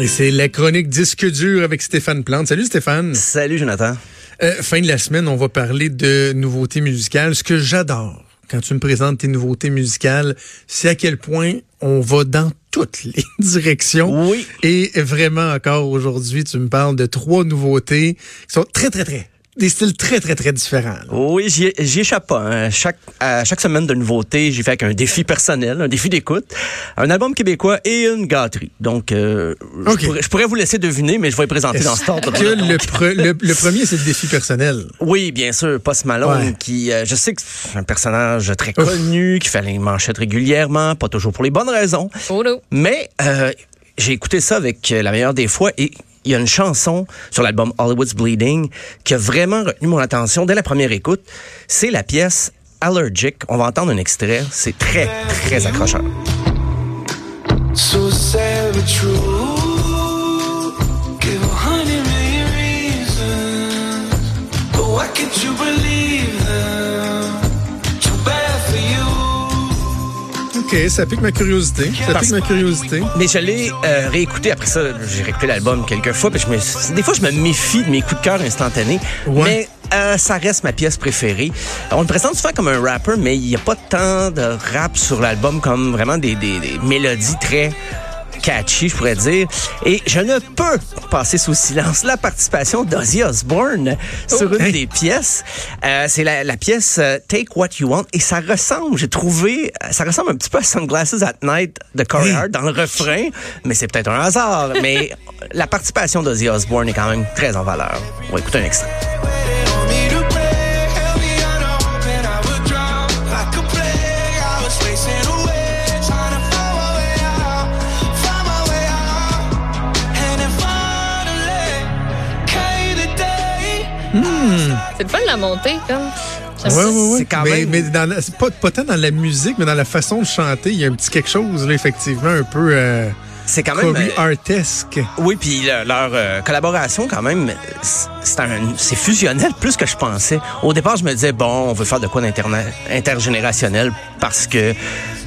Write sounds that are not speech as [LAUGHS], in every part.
Et c'est la chronique disque dur avec Stéphane Plante. Salut Stéphane. Salut Jonathan. Euh, fin de la semaine, on va parler de nouveautés musicales. Ce que j'adore quand tu me présentes tes nouveautés musicales, c'est à quel point on va dans toutes [LAUGHS] les directions. Oui. Et vraiment encore aujourd'hui, tu me parles de trois nouveautés qui sont très, très, très des styles très, très, très différents. Oui, j'y échappe pas. Hein. Chaque, à chaque semaine de nouveauté, j'ai fait avec un défi personnel, un défi d'écoute, un album québécois et une gâterie. Donc, euh, je, pourrais, vous laisser deviner, mais je vais présenter dans ce ordre. Que le, le, premier, c'est le défi personnel? Oui, bien sûr. Post Malone, qui, euh, je sais que c'est un personnage très connu, qui fait les manchettes régulièrement, pas toujours pour les bonnes raisons. Oh mais euh, j'ai écouté ça avec la meilleure des fois et il y a une chanson sur l'album Hollywood's Bleeding qui a vraiment retenu mon attention dès la première écoute. C'est la pièce Allergic. On va entendre un extrait. C'est très, très accrocheur. OK, ça pique ma curiosité. Ça pique ma curiosité. Mais je l'ai euh, réécouté après ça. J'ai réécouté l'album quelques fois. Puis je me, des fois, je me méfie de mes coups de cœur instantanés. Mais euh, ça reste ma pièce préférée. On le présente souvent comme un rapper, mais il n'y a pas tant de rap sur l'album comme vraiment des, des, des mélodies très catchy, je pourrais dire. Et je ne peux passer sous silence la participation d'Ozzy Osbourne sur une des pièces. Euh, c'est la, la, pièce euh, Take What You Want et ça ressemble, j'ai trouvé, ça ressemble un petit peu à Sunglasses at Night de Corey Hart dans le refrain, mais c'est peut-être un hasard. mais [LAUGHS] la participation d'Ozzy Osbourne est quand même très en valeur. On va écouter un extrait. C'est le fun de la montée, comme. Oui, oui, oui. Quand mais, même... mais dans pas, pas tant dans la musique, mais dans la façon de chanter, il y a un petit quelque chose, là, effectivement, un peu. Euh, c'est quand même euh, artesque. Oui, puis leur euh, collaboration quand même, c'est fusionnel plus que je pensais. Au départ, je me disais bon, on veut faire de quoi d'intergénérationnel parce que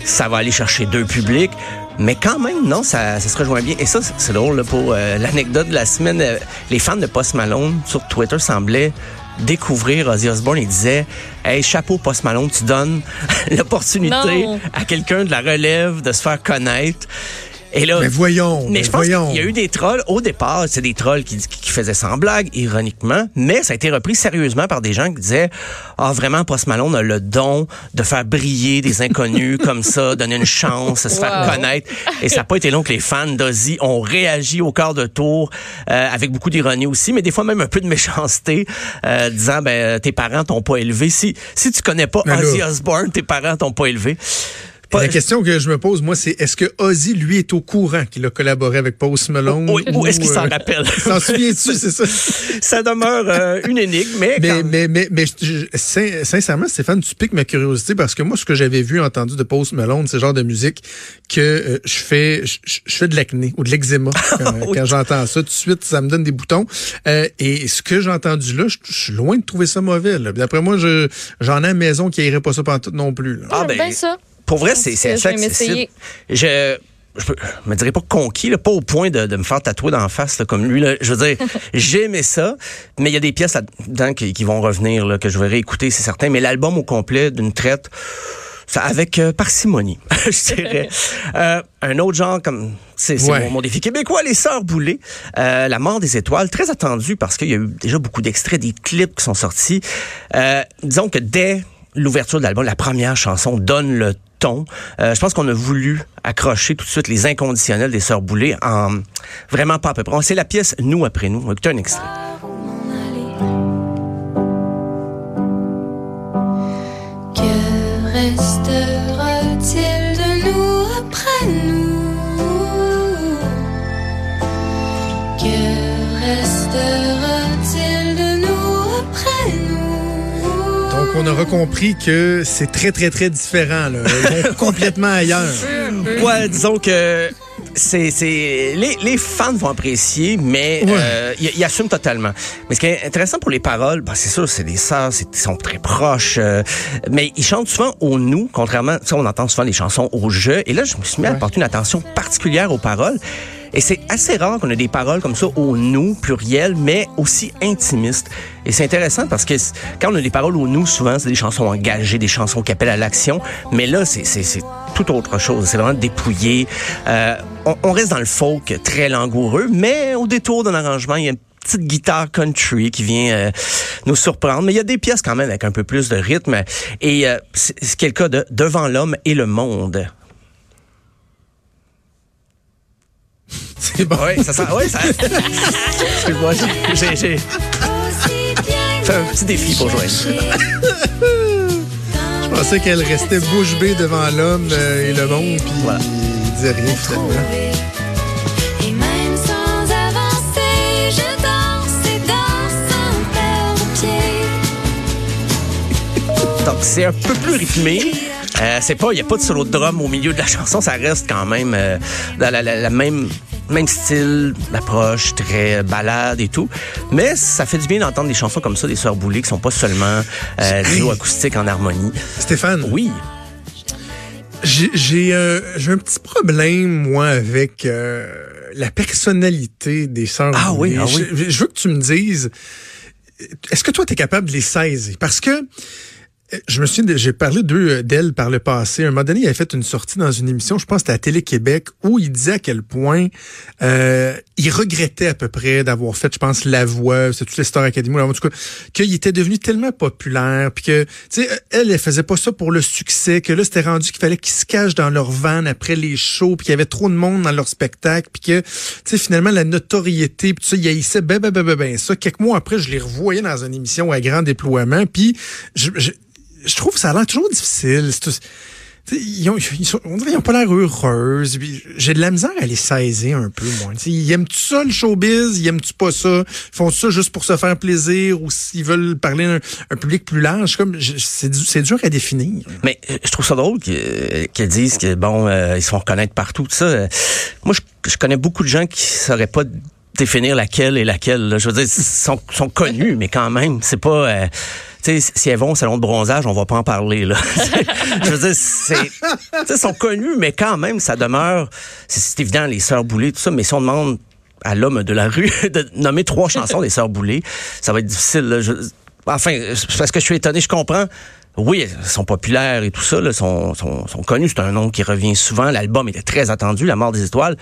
ça va aller chercher deux publics. Mais quand même, non, ça, ça se rejoint bien. Et ça, c'est drôle pour euh, l'anecdote de la semaine. Euh, les fans de Post Malone sur Twitter semblaient découvrir Ozzy Osbourne et disaient Hey, chapeau Post Malone, tu donnes [LAUGHS] l'opportunité à quelqu'un de la relève de se faire connaître. Et là, mais voyons, mais, je pense qu'il y a eu des trolls au départ, c'est des trolls qui, qui, faisaient sans blague, ironiquement, mais ça a été repris sérieusement par des gens qui disaient ah vraiment Post Malone a le don de faire briller des inconnus comme ça, donner une chance, se faire connaître. Et ça n'a pas été long que les fans d'Ozzy ont réagi au quart de tour euh, avec beaucoup d'ironie aussi, mais des fois même un peu de méchanceté, euh, disant ben tes parents t'ont pas élevé. Si si tu connais pas Ozzy Osbourne, tes parents t'ont pas élevé. La question que je me pose, moi, c'est est-ce que Ozzy, lui, est au courant qu'il a collaboré avec Post Malone? Ou, ou, est-ce qu'il s'en euh, rappelle? [LAUGHS] S'en souvient-tu, c'est ça? [LAUGHS] ça demeure euh, une énigme, mais... Mais, mais, mais, sincèrement, Stéphane, tu piques ma curiosité parce que moi, ce que j'avais vu, entendu de Post Malone, c'est le genre de musique que euh, je fais je, fais de l'acné ou de l'eczéma [LAUGHS] quand, j'entends ça. Tout de suite, ça me donne des boutons. et ce que j'ai entendu là, je, suis loin de trouver ça mauvais. D'après moi, j'en ai à la maison qui irait pas ça tout non plus. Ah, ben, ça. Pour vrai, c'est assez accessible. Je je me dirais pas conquis, là, pas au point de, de me faire tatouer dans la face comme lui. Là. Je veux dire, [LAUGHS] j'aimais ça, mais il y a des pièces là-dedans qui, qui, vont revenir, là, que je vais réécouter, c'est certain. Mais l'album au complet, d'une traite, ça, avec euh, parcimonie, [LAUGHS] je dirais. [LAUGHS] Euh, un autre genre comme c'est mon, défi québécois, les Sœurs Boulées, euh, La mort des étoiles, très attendu parce qu'il y a eu déjà beaucoup d'extraits, des clips qui sont sortis. Euh, disons que dès l'ouverture de l'album, la première chanson donne le euh, je pense qu'on a voulu accrocher tout de suite les inconditionnels des Sœurs Boulay en vraiment pas à peu près. C'est la pièce Nous après nous. Écouter un extrait. On aura compris que c'est très, très, très différent. Là. [LAUGHS] complètement ailleurs. Ouais, disons que c'est les, les fans vont apprécier, mais euh, ils, assument totalement. Mais ce qui est intéressant pour les paroles, bah c'est sûr, c'est des sœurs, ils sont très proches, euh, mais ils chantent souvent au nous, contrairement, on entend souvent les chansons au jeu. Et là, je me suis mis à porter une attention particulière aux paroles. Et c'est assez rare qu'on ait des paroles comme ça au nous, pluriel, mais aussi intimistes. Et c'est intéressant parce que quand on a des paroles au nous, souvent, c'est des chansons engagées, des chansons qui appellent à l'action. Mais là, c'est tout autre chose. C'est vraiment dépouillé. Euh, on, on, reste dans le folk très langoureux, mais au détour d'un arrangement, il y a une petite guitare country qui vient euh, nous surprendre. Mais il y a des pièces quand même avec un peu plus de rythme. Et euh, c'est ce qui est le cas de Devant l'homme et le monde. [LAUGHS] C'est bon. Oui, ça sent. Oui, ça. [LAUGHS] C'est moi, j'ai. j'ai fait un petit défi pour Joël. [LAUGHS] Je pensais qu'elle restait bouche bée devant l'homme euh, et le monde, puis voilà. il disait rien finalement. Donc, c'est un peu plus rythmé. Euh, c'est pas, il y a pas de solo de drum au milieu de la [LAUGHS] chanson, ça reste quand même euh, dans la, la, la même même style d'approche, très balade et tout. Mais ça fait du bien d'entendre des chansons comme ça, des Sœurs Boulées, qui sont pas seulement euh, duo acoustique en harmonie. Stéphane? Oui. J'ai euh, un petit problème, moi, avec euh, la personnalité des Sœurs ah. Oui, ah oui, je, je veux que tu me dises, est-ce que toi, tu es capable de les saisir? Parce que je me souviens, j'ai parlé d'elle par le passé. un moment donné, il avait fait une sortie dans une émission, je pense que à Télé-Québec, où il disait à quel point euh, il regrettait à peu près d'avoir fait, je pense, La Voix, c'est toutes les Star Academy, en tout cas, qu'il était devenu tellement populaire, puis que, tu sais, elle, elle faisait pas ça pour le succès, que là, c'était rendu qu'il fallait qu'ils se cachent dans leur van après les shows, puis qu'il y avait trop de monde dans leur spectacle, puis que, tu sais, finalement, la notoriété, puis ça, il haïssait ben, ben, ben, ben, ben, ça. Quelques mois après, je les revoyais dans une émission à grand déploiement, puis je, je je trouve que ça a l'air toujours difficile. Ils ont, ils sont, on dirait qu'ils n'ont pas l'air heureuses. J'ai de la misère à les saisir un peu, moi. T'sais, ils aiment-tu ça, le showbiz? Ils aiment-tu pas ça? Ils font ça juste pour se faire plaisir ou s'ils veulent parler à un, un public plus large? Comme C'est dur à définir. Mais euh, je trouve ça drôle qu'ils qu disent que, bon, euh, ils se font reconnaître partout, tout ça. Moi, je, je connais beaucoup de gens qui sauraient pas définir laquelle et laquelle. Là. Je veux dire, ils sont, sont connus, [LAUGHS] mais quand même, c'est pas... Euh, tu sais, si elles vont au salon de bronzage, on va pas en parler, là. [LAUGHS] je veux dire, c'est, ils sont connus, mais quand même, ça demeure, c'est évident, les sœurs boulées, tout ça, mais si on demande à l'homme de la rue [LAUGHS] de nommer trois chansons des sœurs boulées, ça va être difficile, là. Je, enfin, parce que je suis étonné, je comprends. Oui, elles sont populaires et tout ça, là, sont, sont, sont connus. C'est un nom qui revient souvent. L'album était très attendu, La mort des étoiles.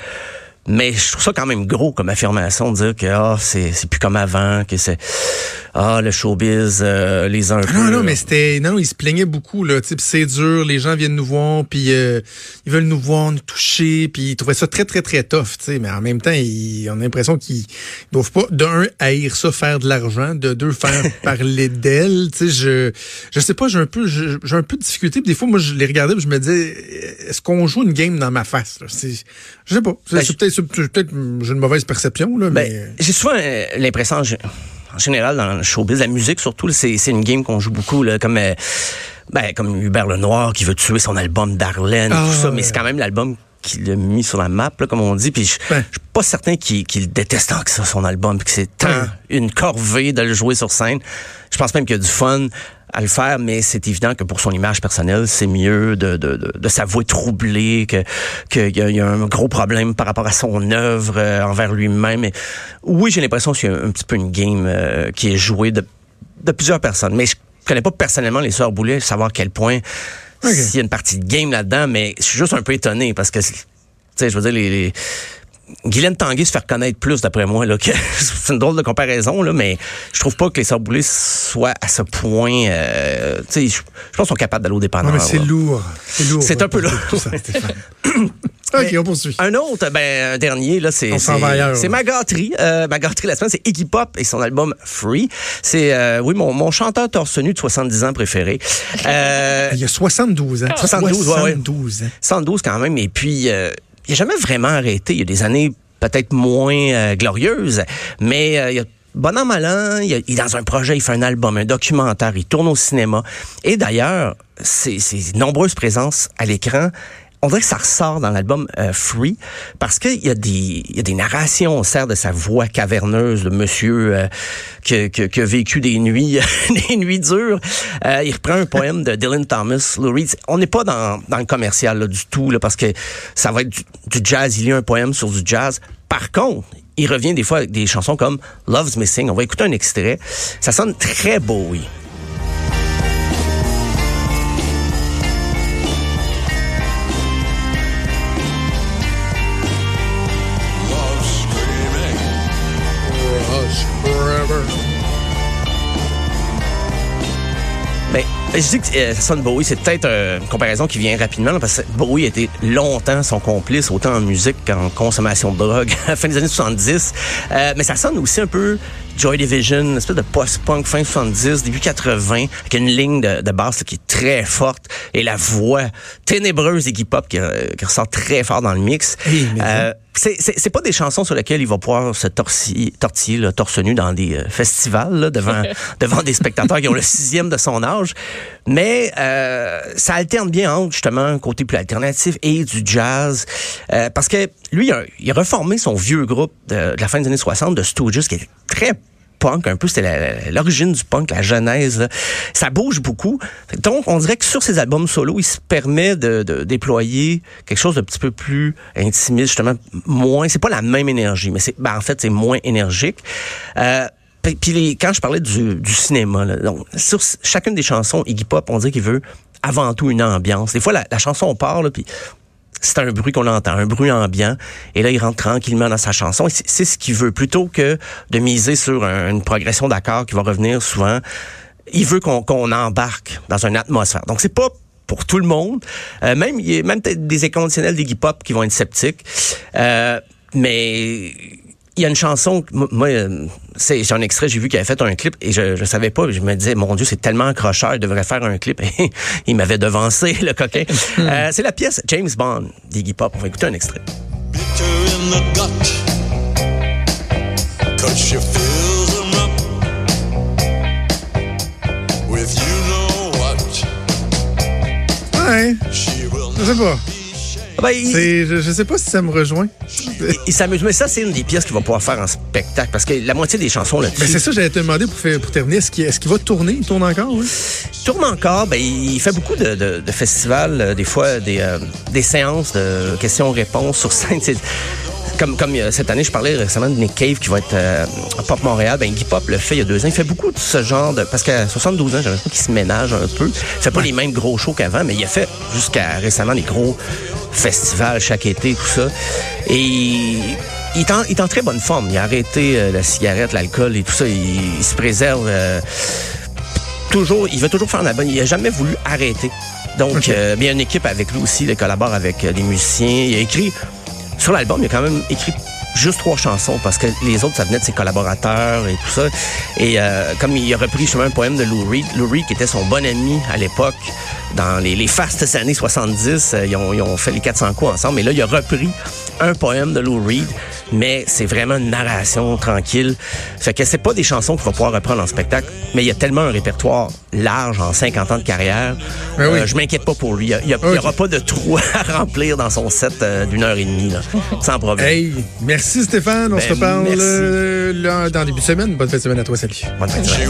Mais je trouve ça quand même gros comme affirmation de dire que ah, c'est, c'est plus comme avant, que c'est ah le showbiz euh, les uns. Non non mais c'était non il se plaignait beaucoup là, type c'est dur, les gens viennent nous voir puis euh, ils veulent nous voir, nous toucher puis ils trouvaient ça très très très tough, tu sais, mais en même temps ils, on a l'impression qu'ils doivent pas d'un haïr ça faire de l'argent, de deux faire [LAUGHS] parler d'elle, tu sais. Je je sais pas j'ai un peu j'ai un peu de difficulté, puis des fois moi je les regardais puis je me disais est-ce qu'on joue une game dans ma face là, c'est je sais pas, c'est, Ben, c'est peut-être peut-être j'ai une mauvaise perception là mais Ben, j'ai souvent euh, l'impression, en gé- en général, dans le showbiz, la musique surtout, c'est une game qu'on joue beaucoup, là, comme euh, ben, comme Hubert Lenoir qui veut tuer son album Darlene, Ah, tout ça, ouais. mais c'est quand même l'album qui l'a mis sur la map, là, comme on dit. Puis je Ben. je suis pas certain qu'il qu'il déteste tant que ça, son album, puis que c'est tant une corvée de le jouer sur scène. Je pense même qu'il y a du fun à le faire, mais c'est évident que pour son image personnelle, c'est mieux de, de, de, de s'avouer troublé, que qu'il y, a- il y a un gros problème par rapport à son œuvre euh, envers lui-même. Et oui, j'ai l'impression qu'il y a un, petit peu une game euh, qui est jouée de, de plusieurs personnes, mais je connais pas personnellement les sœurs Boulet, savoir à quel point Ok. s'il y a une partie de game là-dedans, mais je suis juste un peu étonné parce que, tu sais, je veux dire, les, les Guylaine Tanguay se fait reconnaître plus, d'après moi. Là, que [LAUGHS] c'est une drôle de comparaison, là, mais je trouve pas que les Boulay soient à ce point... Euh, tu sais, je, je pense qu'ils sont capables d'aller au non, dépanneur. mais c'est lourd, c'est lourd. C'est un peu pour lourd. tout ça, Stéphane. [LAUGHS] [COUGHS] OK, on poursuit. Un autre, ben un dernier là, c'est c'est- là. ma gâterie. Euh, ma gâterie la semaine, c'est Iggy Pop et son album Free. C'est euh, oui mon, mon chanteur torse nu de 70 ans préféré. Euh, [LAUGHS] Il y a 72 ans. 72, ouais, ouais. 72 ans. 112 quand même. Et puis, il a jamais vraiment arrêté. Il y a des années peut-être moins euh, glorieuses, mais euh, il y a Bon an, mal il, est- dans un projet, il fait un album, un documentaire, il tourne au cinéma. Et d'ailleurs, ses nombreuses présences à l'écran, on dirait que ça ressort dans l'album euh, Free, parce qu'il y, a des- il y a des narrations au sert de sa voix caverneuse, de monsieur euh, qui a vécu des nuits, [LAUGHS] des nuits dures. Euh, il reprend un poème de Dylan Thomas, Lou Reed. On n'est pas dans, dans le commercial là, du tout, là, parce que ça va être du, du jazz. Il y a un poème sur du jazz Par contre, il revient des fois avec des chansons comme Love's Missing. On va écouter un extrait. Ça sonne très beau, oui. Je dis que euh, ça sonne Bowie, c'est peut-être euh, une comparaison qui vient rapidement, parce que Bowie était longtemps son complice, autant en musique qu'en consommation de drogue, [LAUGHS] à la fin des années 70. Euh, mais ça sonne aussi un peu Joy Division, une espèce de post-punk fin 70, début 80, avec une ligne de, de basse qui est très forte et la voix ténébreuse d'Iggy Pop qui, qui, ressort très fort dans le mix. Oui, euh, c'est pas des chansons sur lesquelles il va pouvoir se tortiller, tortiller là, torse nu dans des euh, festivals là, devant [LAUGHS] devant des spectateurs qui ont le sixième de son âge, mais euh, ça alterne bien entre justement un côté plus alternatif et du jazz, euh, parce que lui il a, il a, reformé son vieux groupe de, de la fin des années 60 de Stooges qui était très punk, un peu, c'était l'origine du punk, la genèse. Là. Ça bouge beaucoup. Donc, on dirait que sur ses albums solo, il se permet de, déployer quelque chose de petit peu plus intimiste, justement, moins. C'est pas la même énergie, mais c'est, ben, en fait, c'est moins énergique. Euh, puis les, quand je parlais du, cinéma, là, donc, sur chacune des chansons, Iggy Pop, on dirait qu'il veut avant tout une ambiance. Des fois, la, la chanson part, puis c'est un bruit qu'on entend, un bruit ambiant. Et là, il rentre tranquillement dans sa chanson. C'est ce qu'il veut, plutôt que de miser sur une progression d'accords qui va revenir souvent. Il veut qu'on qu embarque dans une atmosphère. Donc, c'est pas pour tout le monde. Euh, même, même des inconditionnels des hip-hop qui vont être sceptiques. Euh, mais il y a une chanson, moi, c'est un extrait, j'ai vu qu'il avait fait un clip et je, je savais pas, je me disais, mon Dieu, c'est tellement accrocheur, il devrait faire un clip. Et [LAUGHS] il m'avait devancé, [LAUGHS] le coquin. euh, c'est la pièce James Bond d'Iggy Pop. On va écouter un extrait. Ouais, je sais pas. Ben, il, je, je sais pas si ça me rejoint. Il, il s'amuse, mais ça, c'est une des pièces qu'il va pouvoir faire en spectacle parce que la moitié des chansons là-dessus. Ben c'est ça, j'allais te demander pour, faire, pour terminer. Est-ce qu'il est qu va tourner? Il tourne encore? Oui? Il tourne encore. Ben, il fait beaucoup de, de, de festivals, euh, des fois des, euh, des séances de questions-réponses sur scène. Comme, comme cette année, je parlais récemment de Nick Cave qui va être euh, à Pop Montréal. Ben, Guy Pop le fait il y a deux ans. Il fait beaucoup de ce genre de... Parce qu'à 72 ans, j'ai l'impression qu'il se ménage un peu. Il fait pas ouais. les mêmes gros shows qu'avant, mais il a fait jusqu'à récemment des gros festivals chaque été, tout ça. Et il est, en, il est en très bonne forme. Il a arrêté euh, la cigarette, l'alcool et tout ça. Il, il se préserve euh, toujours. Il veut toujours faire un album. Il a jamais voulu arrêter. Donc, okay. euh, bien une équipe avec lui aussi. Il collabore avec des musiciens. Il a écrit sur l'album, il a quand même écrit juste trois chansons parce que les autres, ça venait de ses collaborateurs et tout ça. Et euh, comme il a repris justement un poème de Lou Reed, Lou Reed qui était son bon ami à l'époque, dans les, les fastes années 70, euh, ils, ont, ils ont fait les 400 coups ensemble. Et là, il a repris un poème de Lou Reed, mais c'est vraiment une narration tranquille. Fait que c'est pas des chansons qu'il va pouvoir reprendre en spectacle, mais il y a tellement un répertoire large en 50 ans de carrière. Ben oui. euh, je m'inquiète pas pour lui. Il n'y okay. aura pas de trou [LAUGHS] à remplir dans son set euh, d'une heure et demie, là, sans problème. Hey, merci Stéphane. On Ben, se reparle euh, là, dans le début de semaine. Bonne fin de semaine à toi, salut. Bonne fin de semaine.